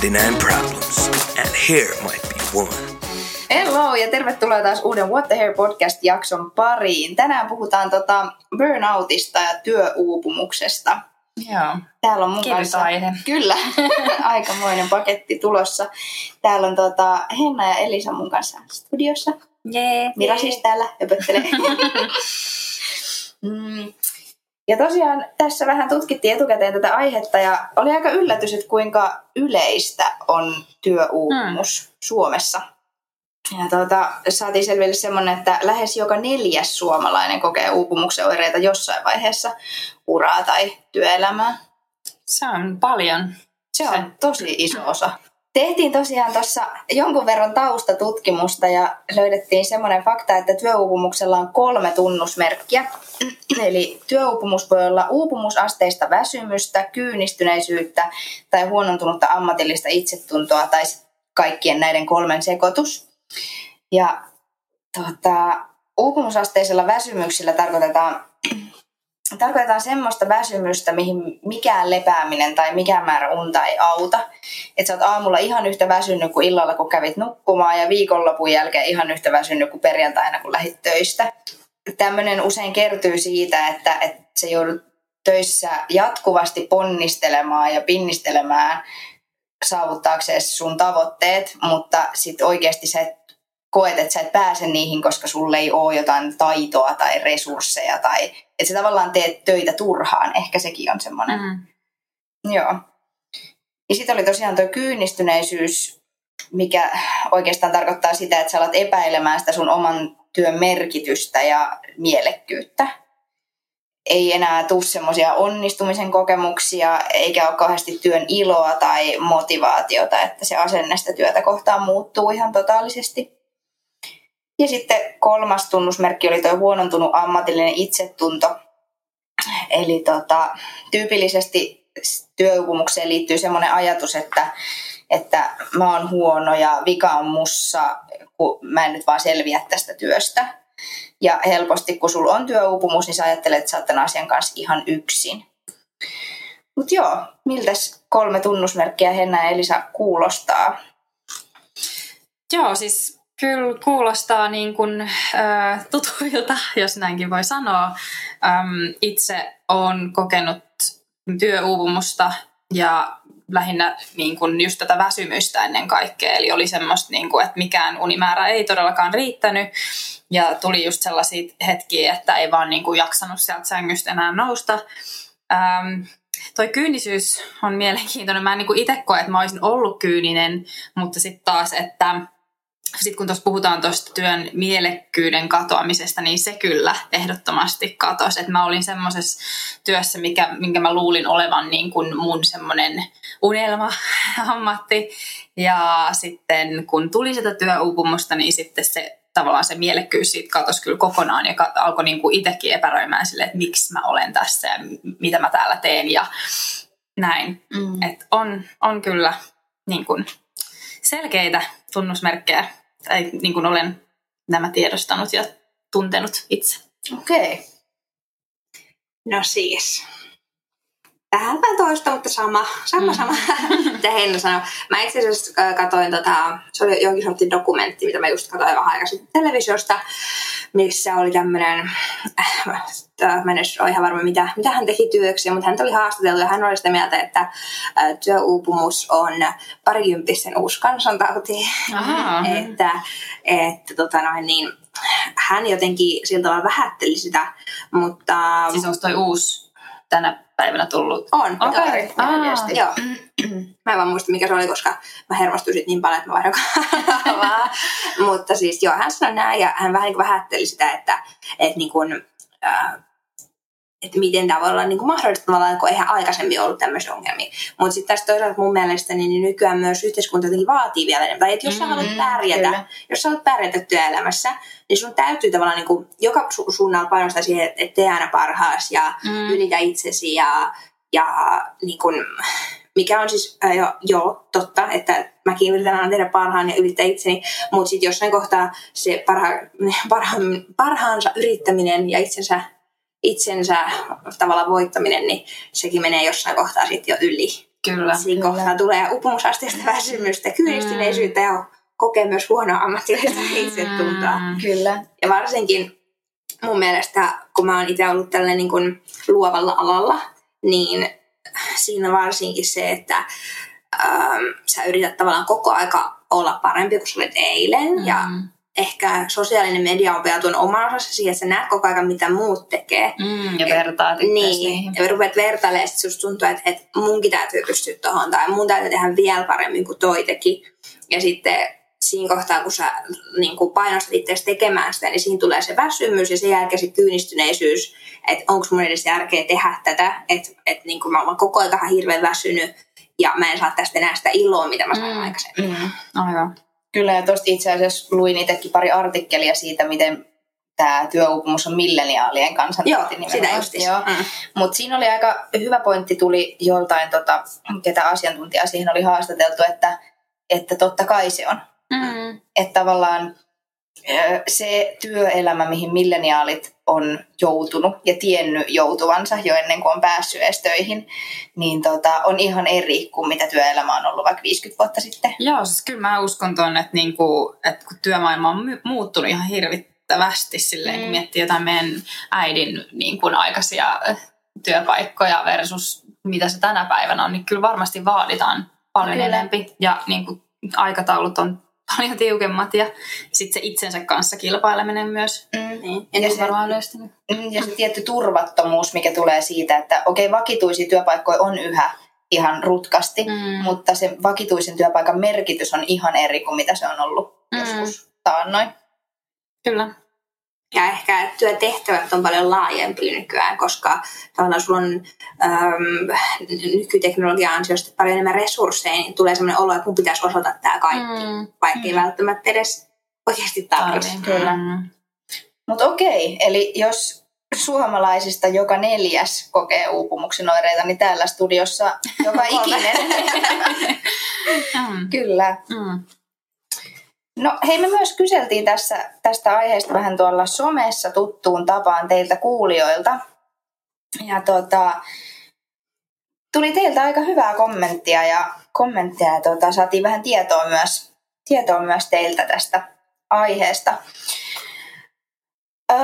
99 problems, and hair might be one. Hello ja tervetuloa taas uuden What the Hair podcast-jakson pariin. Tänään puhutaan tota burnoutista ja työuupumuksesta. Joo. Täällä on mun kanssa... aihe. Kyllä, aikamoinen paketti tulossa. Täällä on tota Henna ja Elisa mun kanssa studiossa. Jee. Mira siis täällä höpöttelee. mm. Ja tosiaan tässä vähän tutkittiin etukäteen tätä aihetta ja oli aika yllätys, että kuinka yleistä on työuupumus hmm. Suomessa. Ja tuota, saatiin selville semmoinen, että lähes joka neljäs suomalainen kokee uupumuksen oireita jossain vaiheessa uraa tai työelämää. Se on paljon. Se on tosi iso osa. Tehtiin tosiaan tuossa jonkun verran taustatutkimusta ja löydettiin semmoinen fakta, että työuupumuksella on kolme tunnusmerkkiä. Eli työuupumus voi olla uupumusasteista väsymystä, kyynistyneisyyttä tai huonontunutta ammatillista itsetuntoa tai kaikkien näiden kolmen sekoitus. Ja tota, uupumusasteisella väsymyksellä tarkoitetaan tarkoitetaan semmoista väsymystä, mihin mikään lepääminen tai mikään määrä unta ei auta. Että sä oot aamulla ihan yhtä väsynyt kuin illalla, kun kävit nukkumaan ja viikonlopun jälkeen ihan yhtä väsynyt kuin perjantaina, kun lähit töistä. Tämmöinen usein kertyy siitä, että, että se joudut töissä jatkuvasti ponnistelemaan ja pinnistelemään saavuttaakseen sun tavoitteet, mutta sitten oikeasti sä et koet, että sä et pääse niihin, koska sulle ei ole jotain taitoa tai resursseja tai että sä tavallaan teet töitä turhaan. Ehkä sekin on semmoinen. Mm. Joo. Ja sitten oli tosiaan tuo kyynistyneisyys, mikä oikeastaan tarkoittaa sitä, että sä alat epäilemään sitä sun oman työn merkitystä ja mielekkyyttä. Ei enää tule semmoisia onnistumisen kokemuksia, eikä ole kauheasti työn iloa tai motivaatiota, että se asenne sitä työtä kohtaan muuttuu ihan totaalisesti. Ja sitten kolmas tunnusmerkki oli tuo huonontunut ammatillinen itsetunto. Eli tota, tyypillisesti työuupumukseen liittyy semmoinen ajatus, että, että mä oon huono ja vika on mussa, kun mä en nyt vaan selviä tästä työstä. Ja helposti, kun sulla on työuupumus, niin sä ajattelet, että sä oot tämän asian kanssa ihan yksin. Mutta joo, miltäs kolme tunnusmerkkiä Henna ja Elisa kuulostaa? Joo, siis Kyllä kuulostaa niin kuin, äh, tutuilta, jos näinkin voi sanoa. Ähm, itse olen kokenut työuupumusta ja lähinnä niin kuin just tätä väsymystä ennen kaikkea. Eli oli semmoista, niin kuin, että mikään unimäärä ei todellakaan riittänyt. Ja tuli just sellaisia hetkiä, että ei vaan niin kuin jaksanut sieltä sängystä enää nousta. Ähm, toi kyynisyys on mielenkiintoinen. Mä en niin itse koe, että mä olisin ollut kyyninen, mutta sitten taas, että sitten kun tuossa puhutaan tuosta työn mielekkyyden katoamisesta, niin se kyllä ehdottomasti katosi. Että mä olin semmoisessa työssä, mikä, minkä mä luulin olevan niin kuin mun semmoinen unelma-ammatti. Ja sitten kun tuli sitä työuupumusta, niin sitten se tavallaan se mielekkyys siitä katosi kyllä kokonaan ja kat- alkoi niin kuin itsekin epäröimään sille, että miksi mä olen tässä ja mitä mä täällä teen ja näin. Mm. Et on, on kyllä niin kuin selkeitä tunnusmerkkejä tai niin kuin olen nämä tiedostanut ja tuntenut itse. Okei. Okay. No siis, vähän vähän toista, mutta sama, sama, mm. sama, mitä Henna sanoi. Mä itse asiassa katsoin, tota, se oli jonkin sortin dokumentti, mitä mä just katsoin vähän aikaisemmin televisiosta, missä oli tämmöinen, äh, mä en ole ihan varma mitä, mitä hän teki työksi, mutta hän oli haastateltu ja hän oli sitä mieltä, että äh, työuupumus on parikymppisten uusi kansantauti. että että tota noin, niin, hän jotenkin siltä tavalla vähätteli sitä, mutta... Siis onko toi uusi tänä päivänä tullut? On. Okay. Okay. Joo. Mä en vaan muista, mikä se oli, koska mä hermostuin niin paljon, että mä vaihdan kanavaa. Mutta siis joo, hän sanoi näin ja hän vähän niin vähätteli sitä, että, että niin kuin, äh, että miten tämä voi olla niin kuin mahdollista tavallaan, kun eihän aikaisemmin ollut tämmöisiä ongelmia. Mutta sitten tässä toisaalta mun mielestä niin nykyään myös yhteiskunta jotenkin vaatii vielä enemmän. Tai että jos sä haluat mm, pärjätä, kyllä. jos sä haluat pärjätä työelämässä, niin sun täytyy tavallaan niin kuin joka su- suunnalla painostaa siihen, että tee aina parhaas ja mm. ylitä itsesi ja, ja niin kuin, mikä on siis äh, jo, jo totta, että mäkin yritän aina tehdä parhaan ja yrittää itseni, mutta sitten jossain kohtaa se parha, parha, parhaansa yrittäminen ja itsensä itsensä tavalla voittaminen, niin sekin menee jossain kohtaa sitten jo yli. Kyllä. Siinä kohtaa tulee upumusasteista väsymystä, kyynistyneisyyttä ja kokee myös huonoa ammattilaista itsetuntoa. Mm. Kyllä. Ja varsinkin mun mielestä, kun mä oon itse ollut tällä niin kuin luovalla alalla, niin siinä varsinkin se, että ähm, sä yrität tavallaan koko aika olla parempi kuin sä olet eilen. Mm. Ja ehkä sosiaalinen media on vielä tuon oman osansa siihen, että sä näet koko ajan, mitä muut tekee. Mm, ja vertaat itseäsi Niin, niihin. ja rupeat vertailemaan, että susta tuntuu, että, että munkin täytyy pystyä tuohon, tai mun täytyy tehdä vielä paremmin kuin toi teki. Ja sitten siinä kohtaa, kun sä niin kuin painostat itseäsi tekemään sitä, niin siinä tulee se väsymys ja sen jälkeen se kyynistyneisyys, että onko mun edes järkeä tehdä tätä, että, että niin kuin mä oon koko ajan hirveän väsynyt ja mä en saa tästä enää sitä iloa, mitä mä sain Mm. aikaisemmin. Mm. Aivan. Kyllä, ja tuosta itse asiassa luin itsekin pari artikkelia siitä, miten tämä työuupumus on milleniaalien kansantauti Joo, sitä. Joo. Mm. Mutta siinä oli aika hyvä pointti, tuli joltain, tota, ketä asiantuntijaa siihen oli haastateltu, että, että totta kai se on. Mm. Että tavallaan se työelämä, mihin milleniaalit on joutunut ja tiennyt joutuvansa jo ennen kuin on päässyt edes töihin, niin tota, on ihan eri kuin mitä työelämä on ollut vaikka 50 vuotta sitten. Joo, siis kyllä mä uskon tuon, että, niinku, että kun työmaailma on muuttunut ihan hirvittävästi silleen, mm. kun miettii jotain meidän äidin niin kuin aikaisia työpaikkoja versus mitä se tänä päivänä on, niin kyllä varmasti vaaditaan paljon Kyllä. enempi. Ja niin kuin, aikataulut on paljon tiukemmat ja sitten se itsensä kanssa kilpaileminen myös Mm. Niin. ja Ja se varmaan yleistynyt. Mm, Ja se tietty turvattomuus, mikä tulee siitä, että okei, vakituisia työpaikkoja on yhä ihan rutkasti, Mm. mutta se vakituisen työpaikan merkitys on ihan eri kuin mitä se on ollut Mm. joskus taannoin. Kyllä. Ja ehkä työtehtävät on paljon laajempia nykyään, koska tavallaan sulla on äm, nykyteknologian ansiosta paljon enemmän resursseja, niin tulee sellainen olo, että mun pitäisi osata tämä kaikki, Mm. vaikka ei välttämättä edes oikeasti tarvitse. Kyllä. Mm. Mutta okei, eli jos suomalaisista joka neljäs kokee uupumuksen oireita, niin täällä studiossa joka ikinen. Mm. Kyllä. Mm. No hei, me myös kyseltiin tässä, tästä aiheesta vähän tuolla somessa tuttuun tapaan teiltä kuulijoilta. Ja tota, tuli teiltä aika hyvää kommenttia ja kommentteja ja tota, saatiin vähän tietoa myös, tietoa myös teiltä tästä aiheesta. Öö,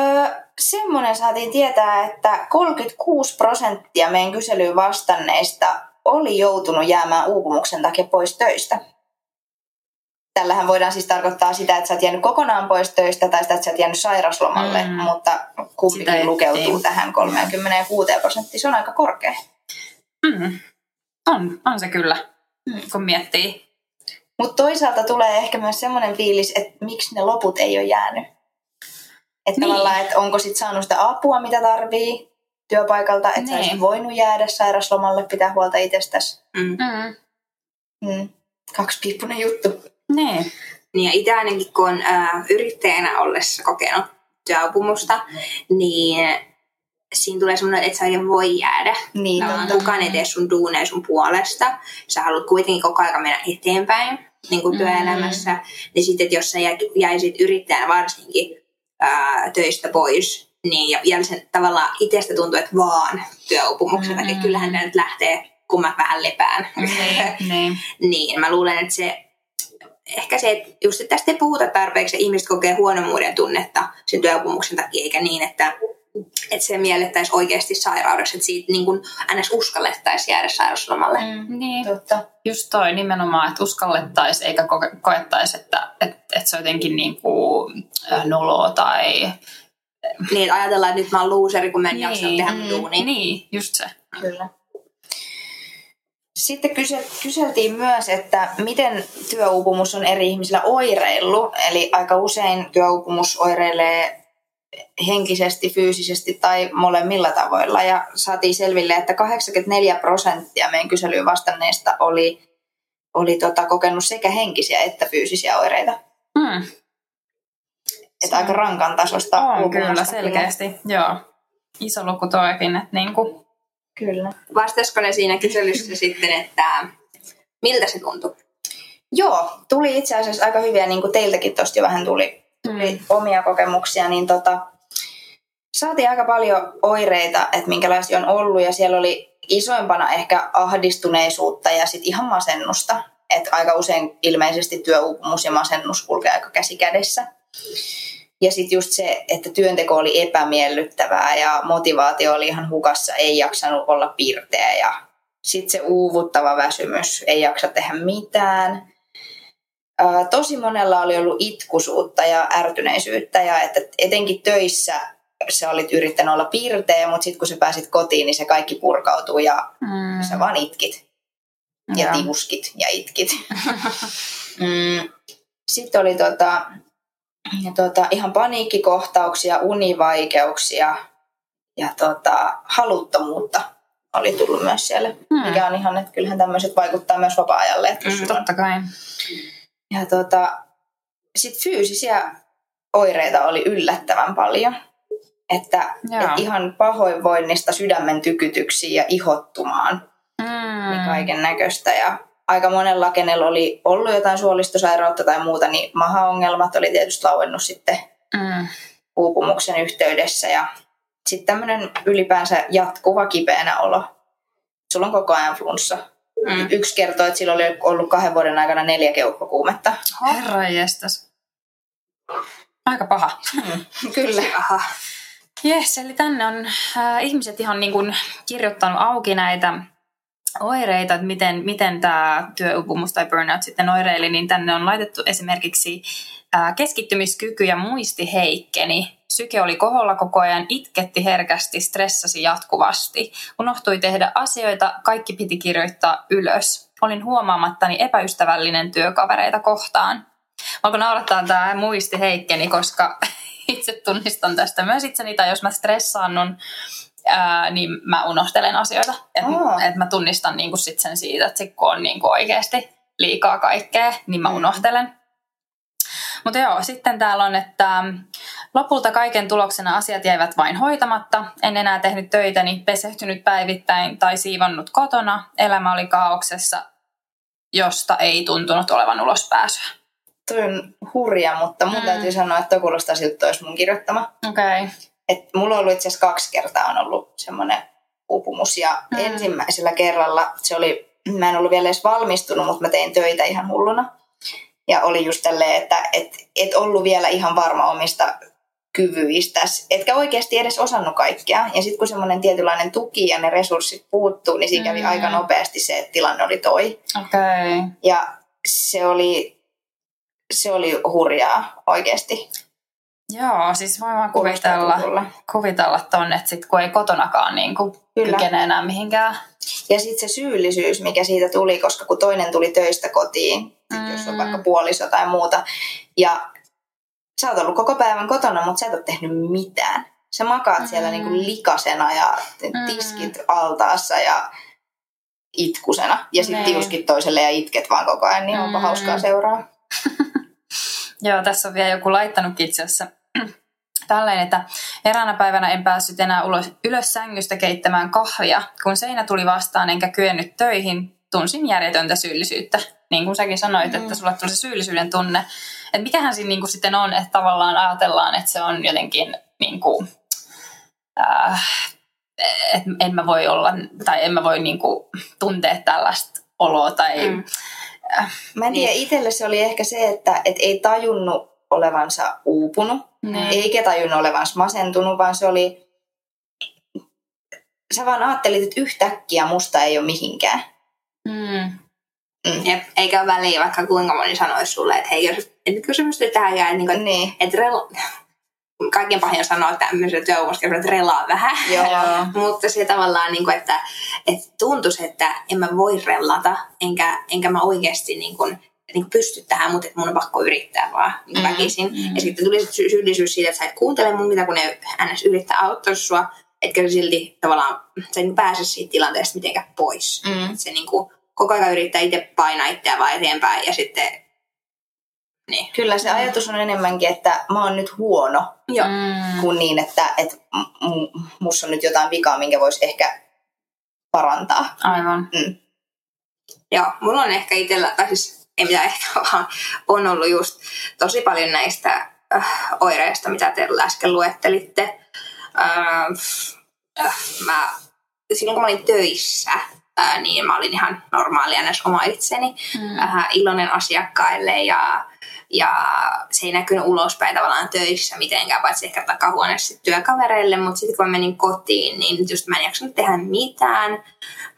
semmoinen saatiin tietää, että 36 prosenttia meidän kyselyyn vastanneista oli joutunut jäämään uupumuksen takia pois töistä. Tällähän voidaan siis tarkoittaa sitä, että sä oot jäänyt kokonaan pois töistä tai sitä, että sä oot jäänyt sairaslomalle, Mm. mutta kumpikin lukeutuu ei. tähän 36 prosenttiin. Se on aika korkea. Mm. On, on se kyllä, Mm. kun miettii. Mutta toisaalta tulee ehkä myös semmoinen fiilis, että miksi ne loput ei ole jäänyt. Että Niin. tavallaan, että onko sit saanut sitä apua, mitä tarvii työpaikalta, että Niin. olisit voinut jäädä sairaslomalle, pitää huolta itsestäsi. Mm. Mm. Mm. Kaksipiippunen juttu. Niin. Niin ja itse ainakin kun on ää, yrittäjänä ollessa kokenut työuupumusta, niin siinä tulee semmoinen, että sä ei voi jäädä. Niin, totta. kukaan ei tee sun duuneja sun puolesta. Sä haluat kuitenkin koko ajan mennä eteenpäin niin kuin Mm. työelämässä. Niin sitten, että jos sä jä- jäisit yrittäjänä varsinkin ää, töistä pois, niin ja vielä sen tavallaan itsestä tuntuu, että vaan työuupumuksen Mm. takia. Kyllähän tämä nyt lähtee, kun mä vähän lepään. Niin. niin. niin, mä luulen, että se ehkä se, että just että tästä ei puhuta tarpeeksi, ihmiset kokee huonommuuden tunnetta sen työuupumuksen takia, eikä niin, että, että se miellettäisiin oikeasti sairaudeksi, että siitä niin kuin ns. uskallettaisiin jäädä sairauslomalle. Mm. Mm. niin. Totta. Just toi nimenomaan, että uskallettaisiin eikä koke- koettaisi, että, että, että se on jotenkin niin kuin noloa tai... Niin, ajatellaan, että nyt mä oon looseri, kun mä en Niin. jaksa tehdä Mm. duunia. Niin, just se. Kyllä. Sitten kysel, kyseltiin myös, että miten työuupumus on eri ihmisillä oireillut. Eli aika usein työuupumus oireilee henkisesti, fyysisesti tai molemmilla tavoilla. Ja saatiin selville, että 84 prosenttia meidän kyselyyn vastanneista oli, oli tota, kokenut sekä henkisiä että fyysisiä oireita. Mm. Että aika rankan tasosta On kyllä, selkeästi. Joo. Iso luku toikin, että niin kuin, Kyllä. Vastasiko ne siinä kyselyssä sitten, että miltä se tuntuu? Joo, tuli itse asiassa aika hyviä, niin kuin teiltäkin tuosta jo vähän tuli, tuli Mm. omia kokemuksia, niin tota, saatiin aika paljon oireita, että minkälaisia on ollut, ja siellä oli isoimpana ehkä ahdistuneisuutta ja sitten ihan masennusta. Että aika usein ilmeisesti työuupumus ja masennus kulkee aika käsi kädessä. Ja sitten just se, että työnteko oli epämiellyttävää ja motivaatio oli ihan hukassa, ei jaksanut olla pirteä. Ja sitten se uuvuttava väsymys, ei jaksa tehdä mitään. Ää, tosi monella oli ollut itkusuutta ja ärtyneisyyttä ja että etenkin töissä sä olit yrittänyt olla pirteä, mutta sitten kun sä pääsit kotiin, niin se kaikki purkautuu ja mm. sä vaan itkit. Ja Joo. tiuskit ja itkit. mm. Sitten oli tota, ja tota, ihan paniikkikohtauksia, univaikeuksia ja tota, haluttomuutta oli tullut myös siellä. Hmm. Mikä on ihan, että kyllähän tämmöiset vaikuttaa myös vapaa-ajalle. Että Mm, on totta kai. ja tota, sitten fyysisiä oireita oli yllättävän paljon. Että Joo. et ihan pahoinvoinnista sydämen tykytyksiin ja ihottumaan Mm. niin kaiken näköistä. Ja aika monella, kenellä oli ollut jotain suolistosairautta tai muuta, niin mahaongelmat oli tietysti lauennut sitten Mm. uupumuksen yhteydessä. Ja sitten tämmöinen ylipäänsä jatkuva kipeänä olo. Sulla on koko ajan flunssa. Mm. Yksi kertoo, että sillä oli ollut kahden vuoden aikana neljä keuhkokuumetta. Herra jestas. Aika paha. Kyllä. Aha. Jes, eli tänne on äh, ihmiset ihan niin kuin kirjoittanut auki näitä oireita, että miten, miten tämä työuupumus tai burnout sitten oireili, niin tänne on laitettu esimerkiksi keskittymiskyky ja muisti heikkeni. Syke oli koholla koko ajan, itketti herkästi, stressasi jatkuvasti. Unohtui tehdä asioita, kaikki piti kirjoittaa ylös. Olin huomaamattani epäystävällinen työkavereita kohtaan. Alkoi naurattaa tämä muisti heikkeni, koska itse tunnistan tästä myös itseni, tai jos mä stressaannun, ää, niin mä unohtelen asioita. Että Aa. et mä tunnistan niinku sit sen siitä, että sit kun on niinku oikeasti liikaa kaikkea, niin mä Mm. unohtelen. Mutta joo, sitten täällä on, että lopulta kaiken tuloksena asiat jäivät vain hoitamatta. En enää tehnyt töitäni, pesehtynyt päivittäin tai siivonnut kotona. Elämä oli kaauksessa, josta ei tuntunut olevan ulospääsyä. Toi on hurja, mutta mun Mm. mm. täytyy sanoa, että kuulostaa siltä, että olisi mun kirjoittama. Okei. Okay. Et mulla on ollut itse asiassa kaksi kertaa on ollut semmoinen uupumus. Ja Mm. mm. ensimmäisellä kerralla se oli, mä en ollut vielä edes valmistunut, mutta mä tein töitä ihan hulluna. Ja oli just tälleen, että et, et ollut vielä ihan varma omista kyvyistä, etkä oikeasti edes osannut kaikkea. Ja sitten kun semmoinen tietynlainen tuki ja ne resurssit puuttuu, niin siinä kävi Mm. aika nopeasti se, että tilanne oli toi. Okay. Ja se oli, se oli hurjaa oikeasti. Joo, siis voin vaan kuvitella, kuvitella ton, että sit kun ei kotonakaan niin Kyllä. kykene enää mihinkään. Ja sitten se syyllisyys, mikä siitä tuli, koska kun toinen tuli töistä kotiin, Mm. jos on vaikka puoliso tai muuta, ja sä oot ollut koko päivän kotona, mutta sä et ole tehnyt mitään. Sä makaat Mm. siellä niinku likasena ja Mm. tiskit altaassa ja itkusena. Ja sitten Niin. tiuskit toiselle ja itket vaan koko ajan, niin onpa Mm. hauskaa seuraa. Joo, tässä on vielä joku laittanutkin itse asiassa tälleen, että eräänä päivänä en päässyt enää ulos, ylös sängystä keittämään kahvia. Kun seinä tuli vastaan enkä kyennyt töihin, tunsin järjetöntä syyllisyyttä. Niin kuin säkin sanoit, Mm. että sulla tuli se syyllisyyden tunne. Että mikähän siinä niin kuin sitten on, että tavallaan ajatellaan, että se on jotenkin niin kuin, äh, että en mä voi olla, tai en mä voi niin kuin, tuntea tällaista oloa tai Mm. Mä en tiedä, Niin. itselle se oli ehkä se, että et ei tajunnut olevansa uupunut, Niin. eikä tajunnut olevansa masentunut, vaan se oli... Sä vaan ajattelit, että yhtäkkiä musta ei ole mihinkään. Mm. Jep, eikä ole väliä, vaikka kuinka moni sanoisi sulle, että hei, jos et kysymys nyt tähän jää, niin kuin, Niin. että rel... kaikkein pahin sanoa tämmöisellä työuuskella, että relaa vähän. Mutta se tavallaan, niin kuin, että, että tuntuisi, että en mä voi rellata, enkä, enkä mä oikeasti niin kuin, niin kuin pysty tähän, mutta että mun on pakko yrittää vaan niin väkisin. mm. Ja sitten tuli sy- syyllisyys siitä, että sä et kuuntele mun mitä, kun ne ns. yrittää auttaa sua, etkä sä silti tavallaan, sä et pääse siitä tilanteesta mitenkään pois. Mm. Se niin kuin, koko ajan yrittää itse painaa itseään vaan eteenpäin ja sitten, niin. Kyllä se ajatus on enemmänkin, että mä oon nyt huono, Joo. Mm. kuin niin, että et m- m- musta on nyt jotain vikaa, minkä voisi ehkä parantaa. Aivan. Mm. Joo, mulla on ehkä itsellä, tai siis ei mitään ehkä, vaan on ollut just tosi paljon näistä äh, oireista, mitä te äsken luettelitte. Äh, äh, mä silloin kun mä olin töissä, ää, niin mä olin ihan normaalia näissä oma itseni, Mm. äh, iloinen asiakkaille ja, ja se ei näkynyt ulospäin tavallaan töissä mitenkään, paitsi ehkä takahuoneessa työkavereille, mutta sitten kun mä menin kotiin, niin just mä en jaksanut tehdä mitään.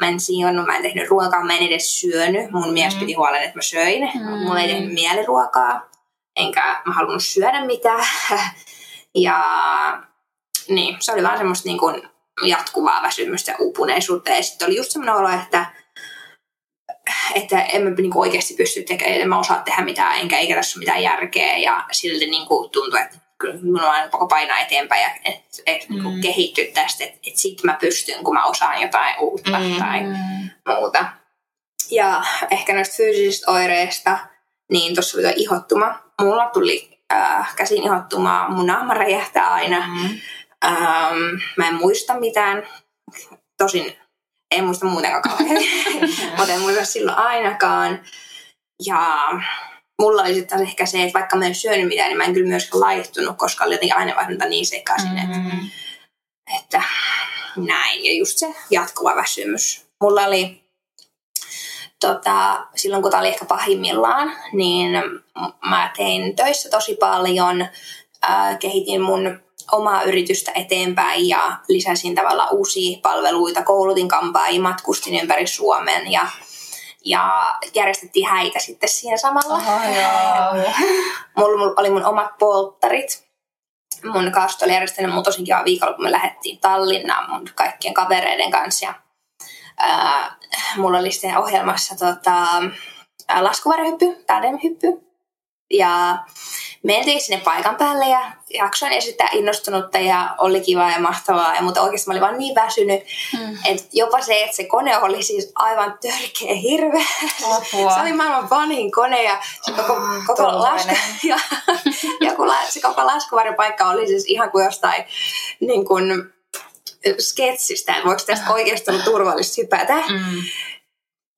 Mä en sijonnut, mä en tehnyt ruokaa, mä en edes syönyt. Mun mies Mm. piti huolen, että mä söin. Mm. Mulla ei tehnyt mieli ruokaa, enkä mä halunnut syödä mitään. ja niin, se oli vaan semmoista niin kuin jatkuvaa väsymystä ja uupuneisuutta. Ja sitten oli just semmoinen olo, että että en mä niinku oikeasti pysty tekemään, en mä osaa tehdä mitään, enkä eikä tässä ole mitään järkeä. Ja silti niinku tuntuu, että kyllä on aina koko painaa eteenpäin ja et, et, mm. niinku Mm. kehittyä tästä, että et sit mä pystyn, kun mä osaan jotain uutta Mm. tai muuta. Ja ehkä noista fyysisistä oireista, niin tuossa oli ihottuma. Mulla tuli äh, käsin ihottumaa, mun naama räjähtää aina. Mm. Ähm, mä en muista mitään. Tosin en muista muutenkaan kauhean. Mutta en muista silloin ainakaan. Ja mulla oli sitten ehkä se, että vaikka mä en syönyt mitään, niin mä en kyllä myöskään laihtunut, koska oli jotenkin ainevaihdunta niin sekaisin, että, Mm. että näin. Ja just se jatkuva väsymys. Mulla oli tota, silloin, kun tämä oli ehkä pahimmillaan, niin mä tein töissä tosi paljon, ää, kehitin mun omaa yritystä eteenpäin ja lisäsin tavallaan uusia palveluita, koulutin kampaajia, matkustin ympäri Suomen ja, ja järjestettiin häitä sitten siihen samalla. Mulla, mulla oli mun omat polttarit. Mun kasto oli järjestänyt mun tosi kiva viikolla, kun me lähdettiin Tallinnaan mun kaikkien kavereiden kanssa. Ja, ää, mulla oli sitten ohjelmassa tota, laskuvarjohyppy, tandemhyppy. Ja mentiin sinne paikan päälle ja jaksoin esittää innostunutta ja oli kiva ja mahtavaa. Ja, mutta oikeasti mä olin vaan niin väsynyt, Mm. että jopa se, että se kone oli siis aivan törkeä hirveä. Apua. Se oli maailman vanhin kone ja se koko, koko tuollainen. lasku, ja, joku, la- se koko laskuvarjopaikka oli siis ihan kuin jostain niin kuin, sketsistä, että voiko tästä oikeasti olla turvallista hypätä. Mm.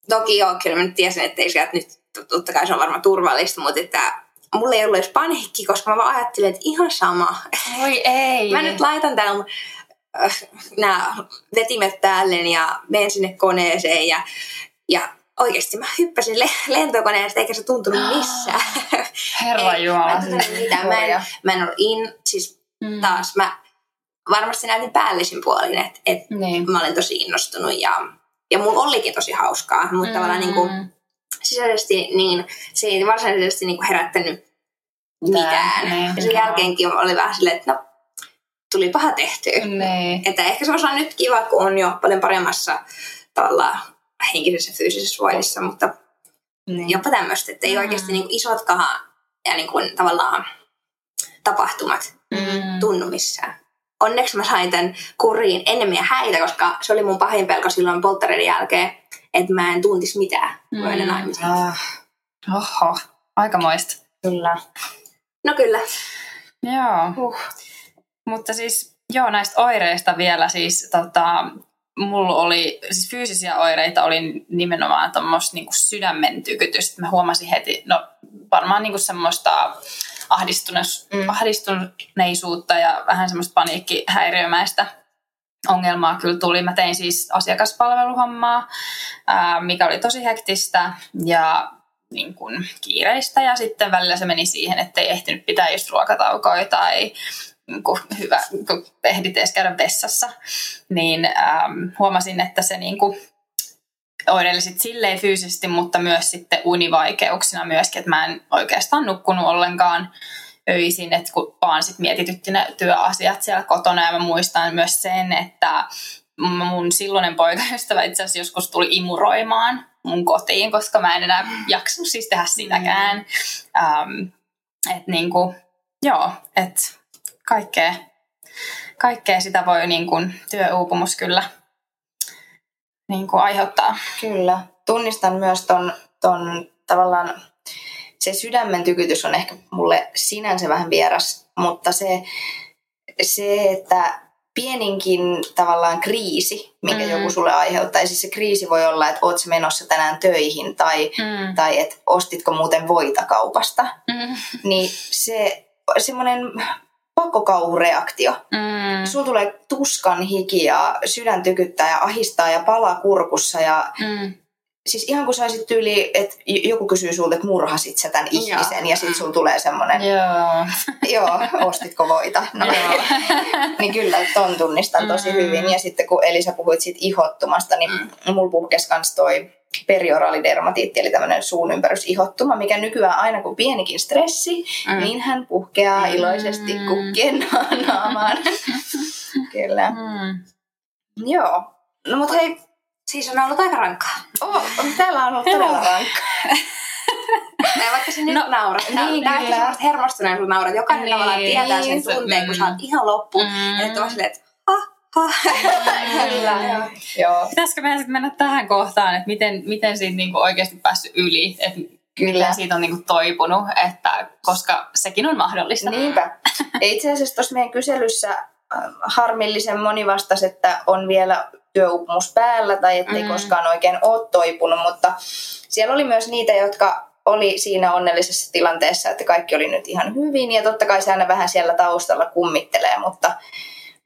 Toki joo, kyllä mä nyt tiesin, että ei sieltä nyt, totta kai se on varmaan turvallista, mutta että mulla ei ollut edes paniikki, koska mä vaan ajattelin, että ihan sama. Voi ei. Mä nyt laitan täällä äh, nämä vetimet päälle ja menen sinne koneeseen ja, ja oikeasti mä hyppäsin le- lentokoneesta eikä se tuntunut missään. Herra Jumala. Mä en. Mä en, mä en ollut in, siis Mm. taas mä varmasti näytin päällisin puolin, että et Niin. mä olin tosi innostunut ja, ja mulla olikin tosi hauskaa, mutta mm. tavallaan niin kuin, sisäisesti niin se ei varsinaisesti niin kuin herättänyt mitään. Ja sen jälkeenkin oli vähän silleen, että no, tuli paha tehty. Niin. Että ehkä se on nyt kiva, kun on jo paljon paremmassa tavallaan henkisessä ja fyysisessä voinnissa, mutta niin. jopa tämmöistä, että ei Mm. oikeasti niin kuin isotkaan ja niin kuin tavallaan tapahtumat Mm. tunnu missään. Onneksi mä sain tämän kuriin ennen meidän häitä, koska se oli mun pahin pelko silloin polttareiden jälkeen, että mä en tuntisi mitään mm. ennen Mm. naimisiin. Ah, Oho, aikamoista. kyllä. No kyllä. Joo. Uh. Mutta siis, joo, näistä oireista vielä siis, tota, mulla oli, siis fyysisiä oireita oli nimenomaan tuommoista niinku sydämen tykytystä. Mä huomasin heti, no varmaan niinku semmoista ahdistuneisuutta, Mm. mm. ahdistuneisuutta ja vähän semmoista paniikkihäiriömäistä ongelmaa kyllä tuli. Mä tein siis asiakaspalveluhommaa, ää, mikä oli tosi hektistä ja niin kuin kiireistä ja sitten välillä se meni siihen, että ei ehtinyt pitää just ruokataukoja tai niin kuin hyvä, kun ehdit edes käydä vessassa, niin äm, huomasin, että se niin kuin oireili sit silleen fyysisesti, mutta myös sitten univaikeuksina myöskin, että mä en oikeastaan nukkunut ollenkaan öisin, että kun vaan sit mietitytti ne työasiat siellä kotona ja mä muistan myös sen, että mun silloinen poikaystävä itse asiassa joskus tuli imuroimaan mun kotiin, koska mä en enää jaksanut siis tehdä sitäkään. Ähm, että niinku, joo, että kaikkea, kaikkea sitä voi niinku työuupumus kyllä niinku aiheuttaa. Kyllä. Tunnistan myös ton, ton tavallaan, se sydämen tykytys on ehkä mulle sinänsä vähän vieras, mutta se, se että pieninkin tavallaan kriisi, minkä Mm. joku sulle aiheuttaa, ja siis se kriisi voi olla, että oot menossa tänään töihin, tai, Mm. tai että ostitko muuten voita kaupasta, Mm. niin se semmoinen pakkokauhureaktio. Mm. Sulla tulee tuskan hiki ja sydän tykyttää ja ahistaa ja palaa kurkussa ja Mm. siis ihan kun saisit tyyli, että joku kysyy sulta, että murhasit sä tämän ihmisen ja sit sulla tulee semmonen, Joo. joo, ostitko voita? No, Joo. niin kyllä, ton tunnistan tosi Mm. hyvin. Ja sitten kun Elisa puhuit siitä ihottumasta, niin Mm. mulla puhkesi kans toi perioraalidermatiitti, eli tämmöinen suun ympärysihotuma, mikä nykyään aina kun pienikin stressi, Mm. niin hän puhkeaa Mm. iloisesti kukkien naamaan. Kyllä. Mm. Joo. No mut hei, Siis on ollut aika rankkaa. oh, täällä on ollut todella rankka. Ja vaikka se nyt No, naurat. niin, Niin, Nämä kyllä. semmoiset hermostuneisuus naurat. Jokainen Niin, tavallaan tietää sen se- tunteen, kun mm. sä oot ihan loppu. Mm. Ja nyt on silleen, että. Kyllä. Joo. Pitäisikö meidän sitten mennä tähän kohtaan, että miten, miten siitä niinku oikeasti päässyt yli, että Kyllä. miten siitä on niinku toipunut, että, koska sekin on mahdollista. Niinpä. Ja itse asiassa tuossa meidän kyselyssä äh, harmillisen moni vastasi, että on vielä työuupumus päällä tai ettei Mm. koskaan oikein ole toipunut, mutta siellä oli myös niitä, jotka oli siinä onnellisessa tilanteessa, että kaikki oli nyt ihan hyvin ja totta kai se aina vähän siellä taustalla kummittelee, mutta,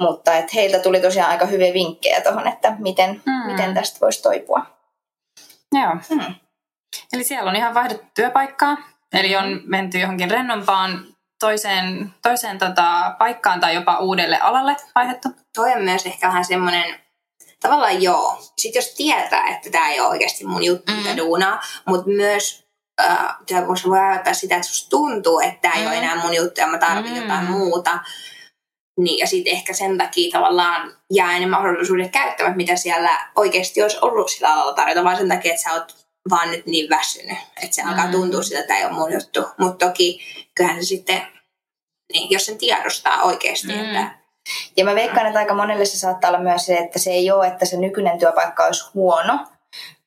mutta et heiltä tuli tosiaan aika hyviä vinkkejä tuohon, että miten, Mm. miten tästä voisi toipua. Joo. Hmm. Eli siellä on ihan vaihdettu työpaikkaa, eli on menty johonkin rennompaan toiseen, toiseen tota, paikkaan tai jopa uudelle alalle vaihdettu. Toi on myös ehkä vähän semmoinen, tavallaan joo. Sitten jos tietää, että tämä ei ole oikeasti mun juttu, Mm. mitä duunaa, mutta myös äh, työpaikassa voi ajatella sitä, että susta tuntuu, että tämä ei ole Mm. enää mun juttu ja mä tarvitsen Mm. jotain muuta. Niin, ja sitten ehkä sen takia tavallaan jää ne mahdollisuudet käyttämät, mitä siellä oikeasti olisi ollut sillä alalla tarjota, vaan sen takia, että sä oot vaan nyt niin väsynyt, että se alkaa Mm. tuntua siltä, että ei ole mun juttu. Mutta toki kyllähän se sitten, niin, jos sen tiedostaa oikeasti, Mm. että Ja mä veikkaan, että aika monelle se saattaa olla myös se, että se ei ole, että se nykyinen työpaikka olisi huono,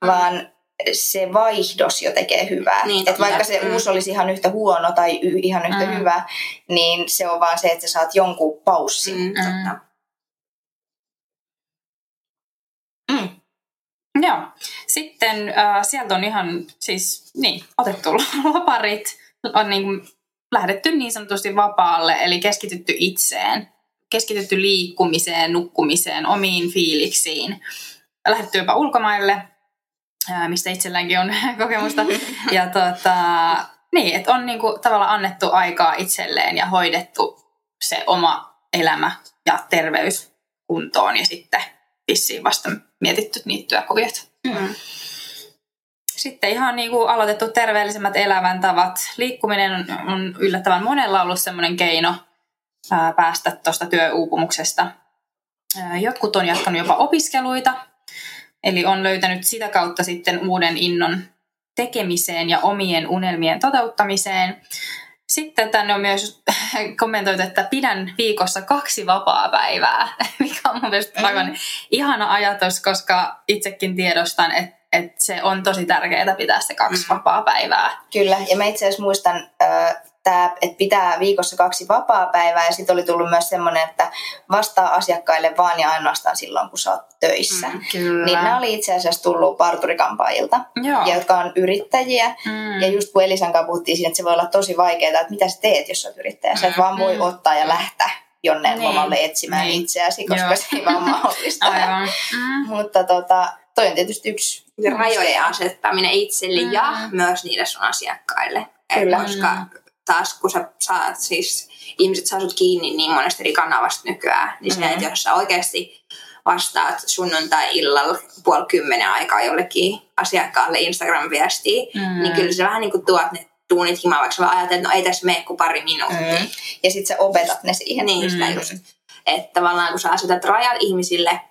Mm. vaan se vaihdos jo tekee hyvää. Niin, että vaikka se Mm. uusi olisi ihan yhtä huono tai y- ihan yhtä Mm. hyvä, niin se on vaan se, että sä saat jonkun paussin. mm, totta. Mm. Joo. Sitten äh, sieltä on ihan siis niin, otettu loparit, on niin kuin lähdetty niin sanotusti vapaalle, eli keskitytty itseen, keskitytty liikkumiseen, nukkumiseen, omiin fiiliksiin. Lähdetty jopa ulkomaille, mistä itselläänkin on kokemusta. Ja tota, niin, että on niinku tavallaan annettu aikaa itselleen ja hoidettu se oma elämä ja terveys kuntoon ja sitten vissiin vasta mietitty niitä työkuviot. Mm. Sitten ihan niin kuin aloitettu terveellisemmät elämäntavat. Liikkuminen on, yllättävän monella ollut semmoinen keino ää, päästä tuosta työuupumuksesta. Jotkut on jatkanut jopa opiskeluita, eli on löytänyt sitä kautta sitten uuden innon tekemiseen ja omien unelmien toteuttamiseen. Sitten tänne on myös kommentoitu, että pidän viikossa kaksi vapaa-päivää, mikä on mun mielestä aivan ihana ajatus, koska itsekin tiedostan, että, että se on tosi tärkeää pitää se kaksi Mm. vapaa-päivää. Kyllä, ja mä itse asiassa muistan, äh, tää, että pitää viikossa kaksi vapaa-päivää, ja sitten oli tullut myös semmoinen, että vastaa asiakkaille vaan ja ainoastaan silloin, kun sä oot töissä. Mm, Kyllä. Niin nämä oli itse asiassa tullut parturikampaajilta, Joo. ja jotka on yrittäjiä. Mm. Ja just kun Elisan kanssa puhuttiin siinä, että se voi olla tosi vaikeaa, että mitä sä teet, jos sä oot yrittäjä. Sä et vaan voi Mm. ottaa ja lähteä jonnein Niin. lomalle etsimään Niin. itseäsi, koska Joo. se ei vaan mahdollista. Aivan. Mm. Mutta tota, toi on tietysti yksi rajojen asettaminen itselle Mm. ja myös niille sun asiakkaille. Et Kyllä. Koska taas kun sä saat siis, ihmiset saa sut kiinni niin monesta eri kanavasta nykyään, niin se, Mm. että jos sä oikeasti vastaat sunnuntai-illalla puoli kymmenen aikaa jollekin asiakkaalle Instagram-viestiin, Mm. niin kyllä sä vähän niin kuin tuot ne tuunit himaan, vaikka sä ajattelet, että no ei tässä mene kuin pari minuuttia. Mm. Ja sit sä opetat ne siihen. Niin, sitä Mm. just. Että tavallaan kun sä asetat rajat ihmisille,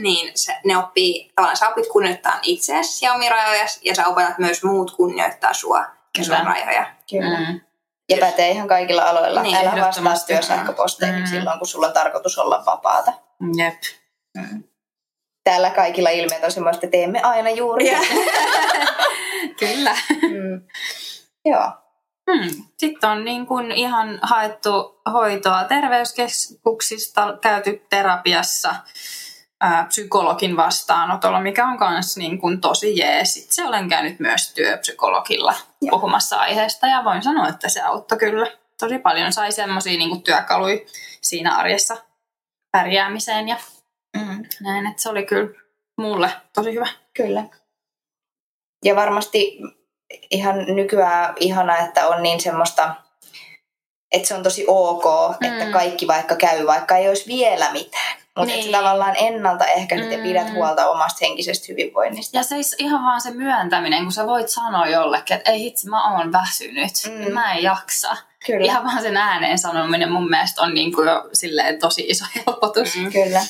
niin se, ne oppii, tavallaan sä opit kunnioittaa itseäsi ja omia rajoja, ja sä opetat myös muut kunnioittaa sua ja sun Kyllä. rajoja. Kyllä. Mm. Ja pätee ihan kaikilla aloilla. Niin, Älä vastaa työsähköposteihin Mm. silloin, kun sulla on tarkoitus olla vapaata. Jep. Täällä kaikilla ilmeet on semmoista, että teemme aina juuri. Joo. Kyllä. mm. Joo. Hmm. Sitten on niin kuin ihan haettu hoitoa terveyskeskuksista, käyty terapiassa ää, psykologin vastaanotolla, mikä on myös niin kuin tosi jees. Itse olen käynyt myös työpsykologilla Joo. puhumassa aiheesta ja voin sanoa, että se auttoi kyllä tosi paljon. Sai semmoisia niin työkaluja siinä arjessa pärjäämiseen ja Mm. näin, että se oli kyllä mulle tosi hyvä. Kyllä. Ja varmasti ihan nykyään ihana, että on niin semmoista, että se on tosi ok, mm. että kaikki vaikka käy, vaikka ei olisi vielä mitään. Mutta niin. Tavallaan ennaltaehkäiset ja Mm. pidät huolta omasta henkisestä hyvinvoinnista. Ja se ihan vaan se myöntäminen, kun sä voit sanoa jollekin, että ei hitsi, mä oon väsynyt, Mm. mm. mä en jaksa. Kyllä. Ihan vaan sen ääneen sanominen mun mielestä on niin kuin jo silleen tosi iso helpotus. Mm. Kyllä.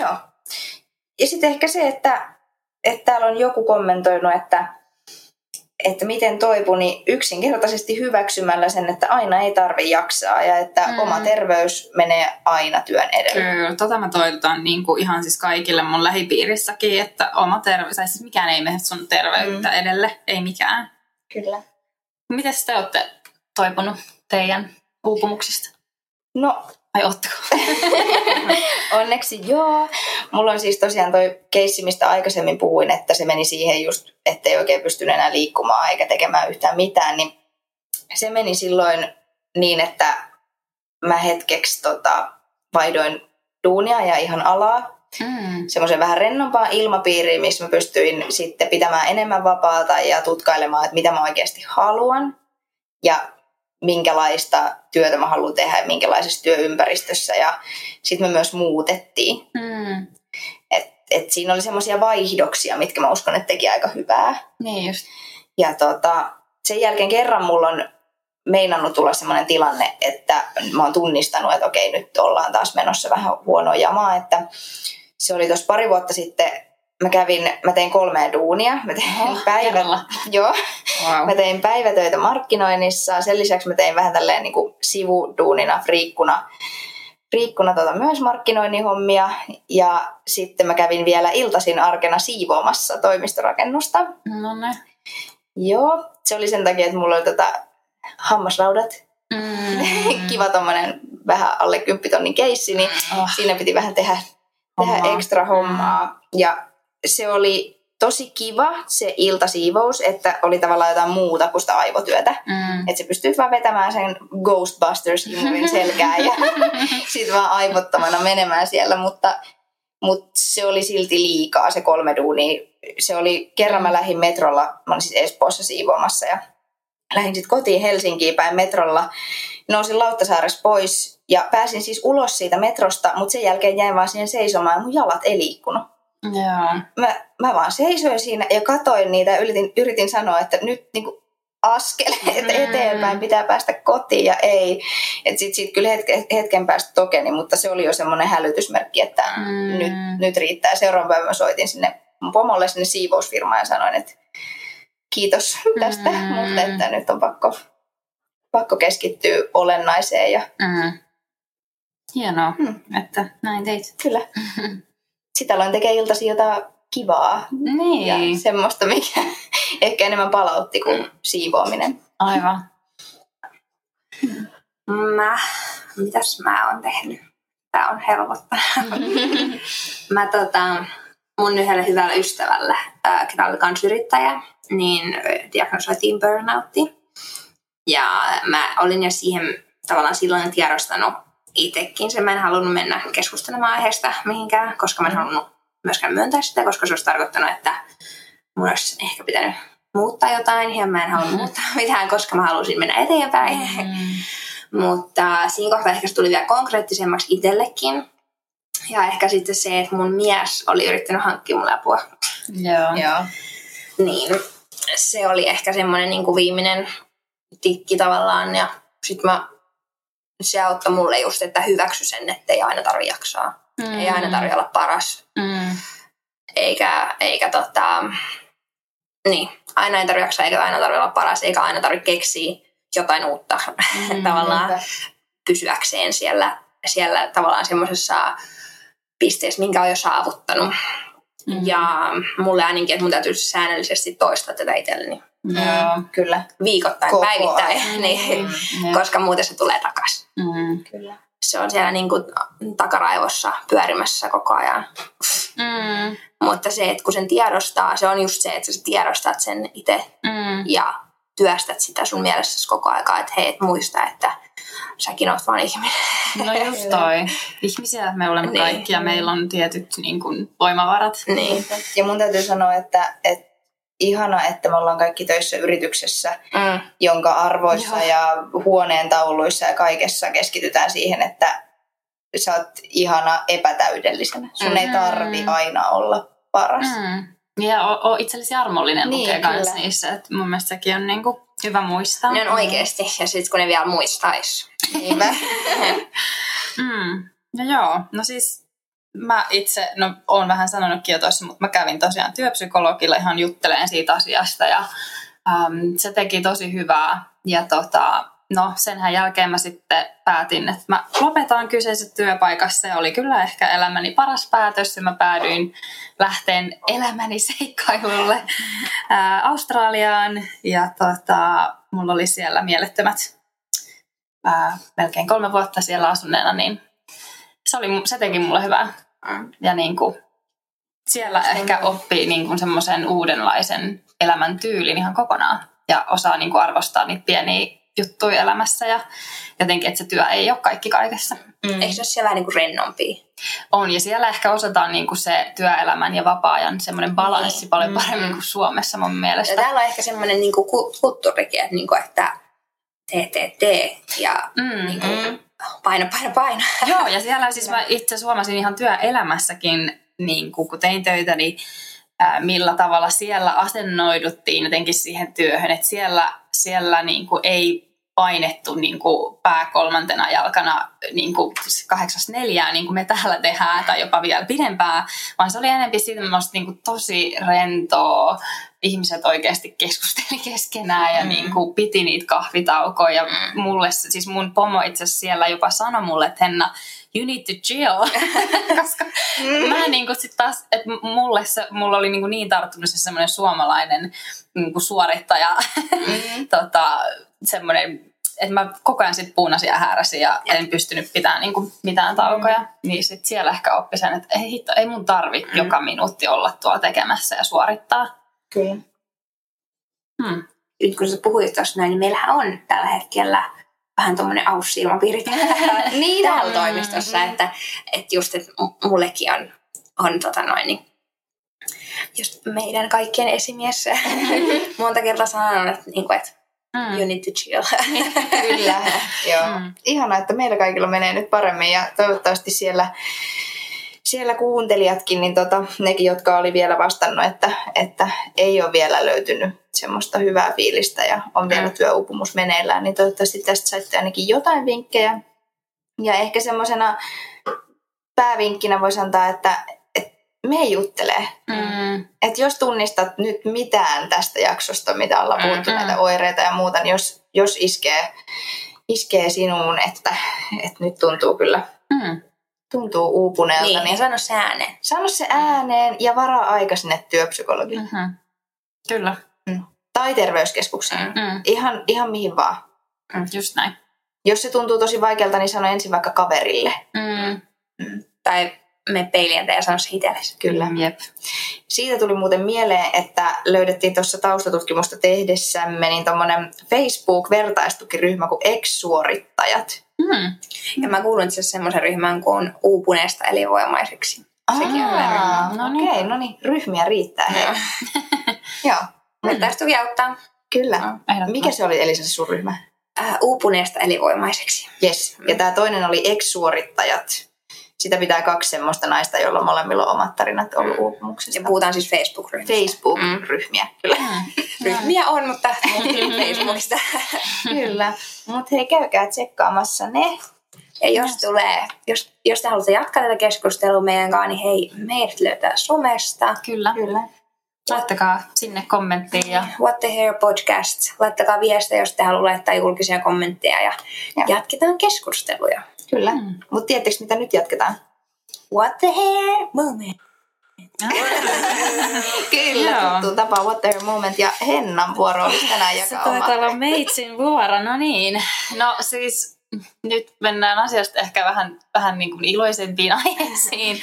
Joo. Ja sitten ehkä se, että, että täällä on joku kommentoinut, että, että miten toipu, niin yksinkertaisesti hyväksymällä sen, että aina ei tarvi jaksaa ja että Mm. oma terveys menee aina työn edellä. Kyllä, tota mä toivotan niin kuin ihan siis kaikille mun lähipiirissäkin, että oma terveys, tai siis mikään ei mene sun terveyttä mm. edelle, ei mikään. Kyllä. Miten te olette toipunut teidän uupumuksista? No, Vai ootteko? onneksi joo. Mulla on siis tosiaan toi keissi, mistä aikaisemmin puhuin, että se meni siihen just, ettei oikein pystynyt enää liikkumaan eikä tekemään yhtään mitään, niin se meni silloin niin, että mä hetkeksi tota, vaihdoin duunia ja ihan alaa Mm. semmoisen vähän rennompaan ilmapiiriin, missä mä pystyin sitten pitämään enemmän vapaata ja tutkailemaan, että mitä mä oikeasti haluan ja minkälaista työtä mä haluan tehdä ja minkälaisessa työympäristössä. Ja sitten me myös muutettiin. Mm. Et, et siinä oli semmoisia vaihdoksia, mitkä mä uskon, että teki aika hyvää. Niin just. Ja tota, sen jälkeen kerran mulla on meinannut tulla semmoinen tilanne, että mä oon tunnistanut, että okei, nyt ollaan taas menossa vähän huonoa jamaa, että se oli tuossa pari vuotta sitten, mä kävin, mä tein kolmea duunia, mä tein Oho, päivä, joo, Wow. mä tein päivätöitä markkinoinnissa, sen lisäksi mä tein vähän tälleen niin kuin sivuduunina, friikkuna, friikkuna tota myös markkinoinnin hommia ja sitten mä kävin vielä iltaisin arkena siivoamassa toimistorakennusta. No ne. Joo, se oli sen takia, että mulla oli tota hammasraudat. Mm. Kiva tommonen vähän alle 10 tonnin keissi, niin Oh. siinä piti vähän tehdä, tehdä Hommaa. ekstra hommaa. Ja se oli tosi kiva se iltasiivous, että oli tavallaan jotain muuta kuin sitä aivotyötä. Mm. Että sä pystyt vaan vetämään sen Ghostbusters-imurin selkään ja sitten vaan aivottomana menemään siellä, mutta, mutta se oli silti liikaa se kolme duunia. Se oli, kerran mä lähdin metrolla, mä olin siis Espoossa siivoamassa ja lähdin sitten kotiin Helsinkiin päin metrolla. Nousin Lauttasaaressa pois ja pääsin siis ulos siitä metrosta, mutta sen jälkeen jäin vaan siihen seisomaan ja mun jalat ei liikkunut Joo. mä, mä vaan seisoin siinä ja katoin niitä ja yritin, yritin sanoa, että nyt niinku askeleet Mm. eteenpäin pitää päästä kotiin ja ei. Että sit, sit kyllä hetken, hetken päästä tokeni, mutta se oli jo semmoinen hälytysmerkki, että Mm. nyt, nyt riittää. Seuraavan päivän mä soitin sinne mun pomolle sinne siivousfirmaan ja sanoin, että kiitos tästä, Mm. mutta että nyt on pakko, pakko keskittyä olennaiseen ja Mm. Hienoa, Mm. että näin teit. kyllä. Sitä aloin tekemään iltasi jotain kivaa Niin. ja semmoista, mikä ehkä enemmän palautti kuin siivoaminen. Aivan. Mä, mitäs mä oon tehnyt? Tää on helpottanut. mä tota, mun yhdelle hyvälle ystävälle, ää, ketä oli kans yrittäjä, niin diagnosoitiin burnoutti. Ja mä olin jo siihen tavallaan silloin tiedostanut itsekin sen. Mä en halunnut mennä keskustelemaan aiheesta mihinkään, koska mä en halunnut myöskään myöntää sitä, koska se olisi tarkoittanut, että mun olisi ehkä pitänyt muuttaa jotain ja mä en halunnut muuttaa mitään, koska mä halusin mennä eteenpäin. Mm. Mutta siinä kohtaa ehkä se tuli vielä konkreettisemmaksi itsellekin. Ja ehkä sitten se, että mun mies oli yrittänyt hankkia mulle apua. Joo. Joo. Niin se oli ehkä semmoinen niin kuin viimeinen tikki tavallaan. Ja sitten mä, se auttoi mulle just, että hyväksy sen, että ei aina tarvi jaksaa. Mm. Ei aina tarvi olla paras. Mm. Eikä, eikä tota, niin, aina ei tarvi jaksaa, eikä aina tarvi olla paras, eikä aina tarvi keksiä jotain uutta Mm, tavallaan niinpä. pysyäkseen siellä, siellä tavallaan semmoisessa pisteessä, minkä on jo saavuttanut. Mm. Ja mulle ainakin, että mun täytyy säännöllisesti toistaa tätä itselleni. Joo. Kyllä. Viikoittain, Koko päivittäin, ajan. niin, Joo. koska muuten se tulee takaisin. Mm. Kyllä. Se on siellä niin kuin takaraivossa pyörimässä koko ajan. Mm. Mutta se, että kun sen tiedostaa, se on just se, että sä tiedostat sen itse Mm. ja työstät sitä sun mielessäsi koko aikaa, että hei, et muista, että säkin oot vaan ihminen. No just toi. Ihmisiä me olemme Niin. kaikki ja meillä on tietyt niin kuin, voimavarat. Niin. Ja mun täytyy sanoa, että, että ihana, että me ollaan kaikki töissä yrityksessä, Mm. jonka arvoissa Joo. ja huoneen tauluissa ja kaikessa keskitytään siihen, että sä oot ihana epätäydellisenä. Sun ei Mm. tarvi aina olla paras. Mm. Ja o, o itsellesi armollinen Niin, lukee kyllä. niissä. Et mun mielestä sekin on niin kuin, hyvä muistaa. Ne on oikeesti. Ja sitten kun ne vielä muistais. Niinpä. Mm. Ja joo, no siis mä itse, no oon vähän sanonutkin jo tuossa, mutta mä kävin tosiaan työpsykologilla ihan jutteleen siitä asiasta ja äm, se teki tosi hyvää. Ja tota, no senhän jälkeen mä sitten päätin, että mä lopetan kyseisessä työpaikassa ja oli kyllä ehkä elämäni paras päätös ja mä päädyin lähteen elämäni seikkailulle ää, Australiaan ja tota, mulla oli siellä mielettömät ää, melkein kolme vuotta siellä asuneena, niin se, oli, se teki mulle hyvää. Mm. Ja niin kuin, siellä ehkä oppii niin kuin semmoisen uudenlaisen elämäntyylin ihan kokonaan. Ja osaa niin kuin arvostaa niitä pieniä juttuja elämässä ja jotenkin, että se työ ei ole kaikki kaikessa. Mm. Eikö se ole siellä vähän niin kuin rennompia? On, ja siellä ehkä osataan niin kuin se työelämän ja vapaa-ajan semmoinen balanssi Niin. paljon Mm. paremmin kuin Suomessa mun Ja mielestä. täällä on ehkä semmoinen niin kuin kulttuurikin, että, niin kuin, että tee, tee, tee ja Mm. niin kuin, Mm. Paina, paina, paina. Joo, ja siellä siis mä itse huomasin ihan työelämässäkin, niin kun tein töitä, niin millä tavalla siellä asennoiduttiin jotenkin siihen työhön, että siellä, siellä niin kuin ei painettu niin kuin pää kolmantena jalkana niin kuin kahdeksas neljää, niin kuin me täällä tehdään, tai jopa vielä pidempää, vaan se oli enemmän niin kuin tosi rentoa. Ihmiset oikeasti keskusteli keskenään ja Mm. niin kuin piti niitä kahvitaukoja. Ja mulle, siis mun pomo itse siellä jopa sanoi mulle, että Henna, you need to chill. Koska mä niin kuin sit taas, että mulle se, mulla oli niin, kuin niin tarttunut se semmoinen suomalainen niin kuin suorittaja, Mm. tota, semmoinen, että mä koko ajan sit puunasin ja hääräsin ja en pystynyt pitämään niin kuin mitään taukoja. Mm. Niin sit siellä ehkä oppi sen, että ei, hitto, ei mun tarvi mm. joka minuutti olla tuolla tekemässä ja suorittaa. Kyllä. Hmm. Nyt kun sä puhuit tuossa näin, niin meillähän on tällä hetkellä vähän tuommoinen aussi-ilmapiiri täällä, Niin täällä on. toimistossa, että, että just, että mullekin on, on tota noin, niin just meidän kaikkien esimies monta kertaa sanonut, että, niin kuin, että Mm. you need to chill. Kyllä, joo. Mm. Ihanaa, että meillä kaikilla menee nyt paremmin ja toivottavasti siellä, siellä kuuntelijatkin, niin tota, nekin, jotka oli vielä vastannut, että, että ei ole vielä löytynyt semmoista hyvää fiilistä ja on vielä Mm. työuupumus meneillään, niin toivottavasti tästä saitte ainakin jotain vinkkejä. Ja ehkä semmoisena päävinkkinä voisi antaa, että, me juttelee. Mm. Että jos tunnistat nyt mitään tästä jaksosta, mitä ollaan puhuttu, Mm-mm. näitä oireita ja muuta, niin jos, jos iskee, iskee sinuun, että, että nyt tuntuu kyllä, Mm. Tuntuu uupuneelta, niin, niin, ja sano se ääneen. sano se ääneen ja varaa aika sinne työpsykologille Mm-hmm. Kyllä. tai terveyskeskukseen. Mm. Ihan, ihan mihin vaan. Just näin. Jos se tuntuu tosi vaikealta, niin sano ensin vaikka kaverille. Mm. Tai me peilien ja sano se itsellesi. Kyllä. Jep. Siitä tuli muuten mieleen, että löydettiin tuossa taustatutkimusta tehdessämme niin tuommoinen Facebook-vertaistukiryhmä kuin ex-suorittajat. Mm. Ja mä kuulun itse asiassa semmoisen ryhmään kuin uupuneesta elinvoimaiseksi. Sekin on hyvä ryhmä. No niin. Okei, no niin, ryhmiä riittää. Hei. Joo, Vertaistuki auttaa kyllä. Ehdottomasti. Mikä se oli Elisa se sun ryhmä? äh, uupuneesta elinvoimaiseksi. Yes. Ja tämä toinen oli ex-suorittajat. Sitä pitää kaksi semmoista naista, joilla molemmilla on omat tarinat ollut uupumuksesta. Ja puhutaan siis Facebook-ryhmistä. Facebook-ryhmiä, kyllä. Mm. Ryhmiä on, mutta Facebookista. kyllä. Mutta hei, käykää tsekkaamassa ne. Ja jos tulee, jos, jos te haluatte jatkaa tätä keskustelua meidän kanssa, niin hei, meidät löytää somesta. Kyllä. Kyllä. Laittakaa sinne kommenttiin ja What the Hair Podcast. Laittakaa viestejä, jos te haluatte laittaa julkisia kommentteja ja Joo. jatketaan keskusteluja. Kyllä. Mm. Mutta tiedättekö, mitä nyt jatketaan? What the Hair Moment. Kyllä, Joo. tuttu tapa What the Hair Moment. Ja Hennan vuoro olisi tänään Se jakaa oma. taitaa olla meitsin vuoro, no niin. No siis nyt mennään asiasta ehkä vähän, vähän niin kuin iloisempiin aiheisiin.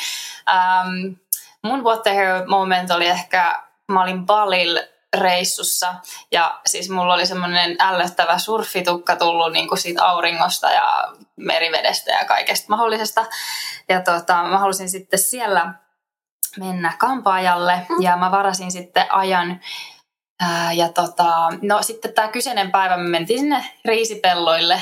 Um, mun What the Hair moment oli ehkä, mä olin Balil reissussa. Ja siis mulla oli semmoinen ällöttävä surfitukka tullut niin kuin siitä auringosta ja merivedestä ja kaikesta mahdollisesta. Ja tota, mä halusin sitten siellä mennä kampaajalle ja mä varasin sitten ajan Ää, ja tota, no sitten tämä kyseinen päivä me mentiin sinne riisipelloille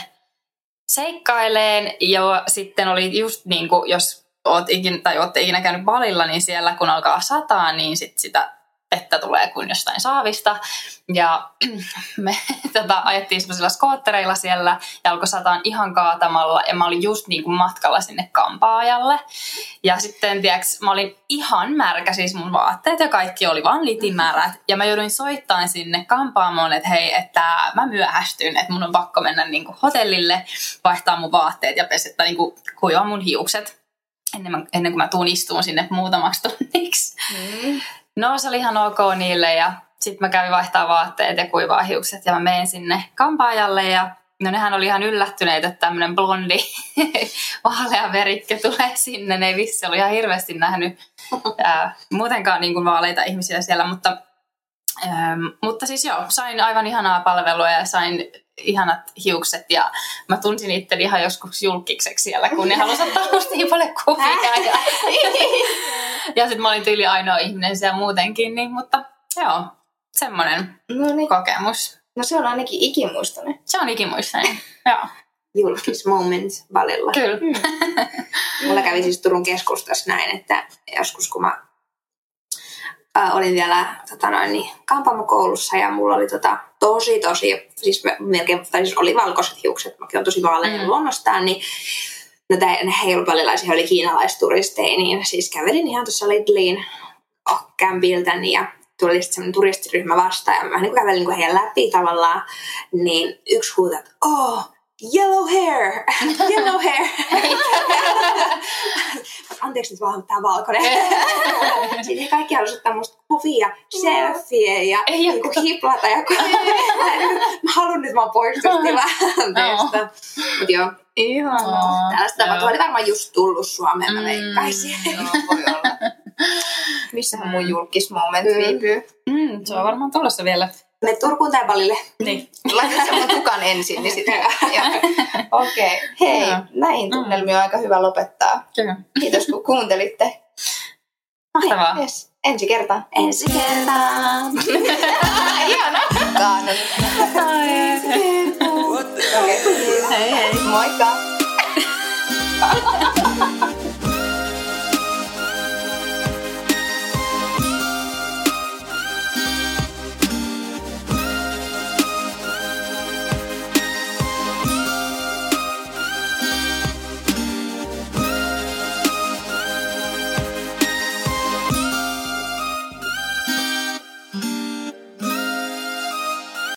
seikkaileen ja sitten oli just niin kuin, jos oot ikin, tai ootte ikinä käynyt balilla, niin siellä kun alkaa sataa, niin sit sitä vettä tulee kuin jostain saavista. Ja me tota, ajettiin semmoisilla skoottereilla siellä ja alkoi sataan ihan kaatamalla ja mä olin just niin kuin matkalla sinne kampaajalle. Ja sitten, tiiäks, mä olin ihan märkä, siis mun vaatteet ja kaikki oli vaan litimärät. Ja mä jouduin soittamaan sinne kampaamoon, että hei, että mä myöhästyn, että mun on pakko mennä niin kuin hotellille, vaihtaa mun vaatteet ja pesettä niin kuin kuivaa mun hiukset ennen, ennen kuin mä tuun istuun sinne muutamaksi tunniksi. Mm. No se oli ihan ok niille ja sitten mä kävin vaihtaa vaatteet ja kuivaa hiukset ja mä menen sinne kampaajalle ja no nehän oli ihan yllättyneitä, että tämmöinen blondi vaalea verikke tulee sinne. Ne ei vissi ollut ihan hirveästi nähnyt ää, muutenkaan niin kuin vaaleita ihmisiä siellä, mutta, ää, mutta siis joo, sain aivan ihanaa palvelua ja sain ihanat hiukset ja mä tunsin itse ihan joskus julkiseksi siellä, kun ne halusivat ottaa musta niin paljon kuvia. Ja, ja sitten mä olin tyyli ainoa ihminen siellä muutenkin, niin, mutta joo, semmoinen No niin. kokemus. No se on ainakin ikimuistoinen. Se on ikimuistainen, joo. Julkis moment valilla. Kyllä. Mulla kävi siis Turun keskustassa näin, että joskus kun mä ää, olin vielä tota noin, niin, kampaamokoulussa ja mulla oli tota, tosi tosi, siis melkein, tai siis oli valkoiset hiukset, mäkin on tosi vaaleinen mm. luonnostaan, niin no tää, ne heilupalilaisia oli kiinalaisturisteja, niin siis kävelin ihan tuossa Lidliin oh, kämpiltäni ja tuli sitten semmoinen turistiryhmä vastaan ja mä niin kävelin niin heidän läpi tavallaan, niin yksi huutaa, että oh, yellow hair, yellow hair. Anteeksi nyt vaan tämä valkoinen. Sitten kaikki halusivat ottaa musta kuvia, selfie ja niinku hiplata. Ja mä haluan nyt vaan poistua tilanteesta. Mutta joo, Ihanaa. tällaista tapahtumaa oli varmaan just tullut Suomeen, mä veikkaisin. joo, voi olla. Missähän mun julkismoment viipyy? Mm, se on varmaan tulossa vielä. Me Turkuun tai Balille. Niin. Laita se mun tukan ensin, niin sitten... Okei. Okay. Hei, Joo. näin tunnelmi on aika hyvä lopettaa. Kyllä. Kiitos kun kuuntelitte. Mahtavaa. Yes. Ensi kertaan. Ensi kertaan. Ihana. The Okei. Hei hei. Moikka.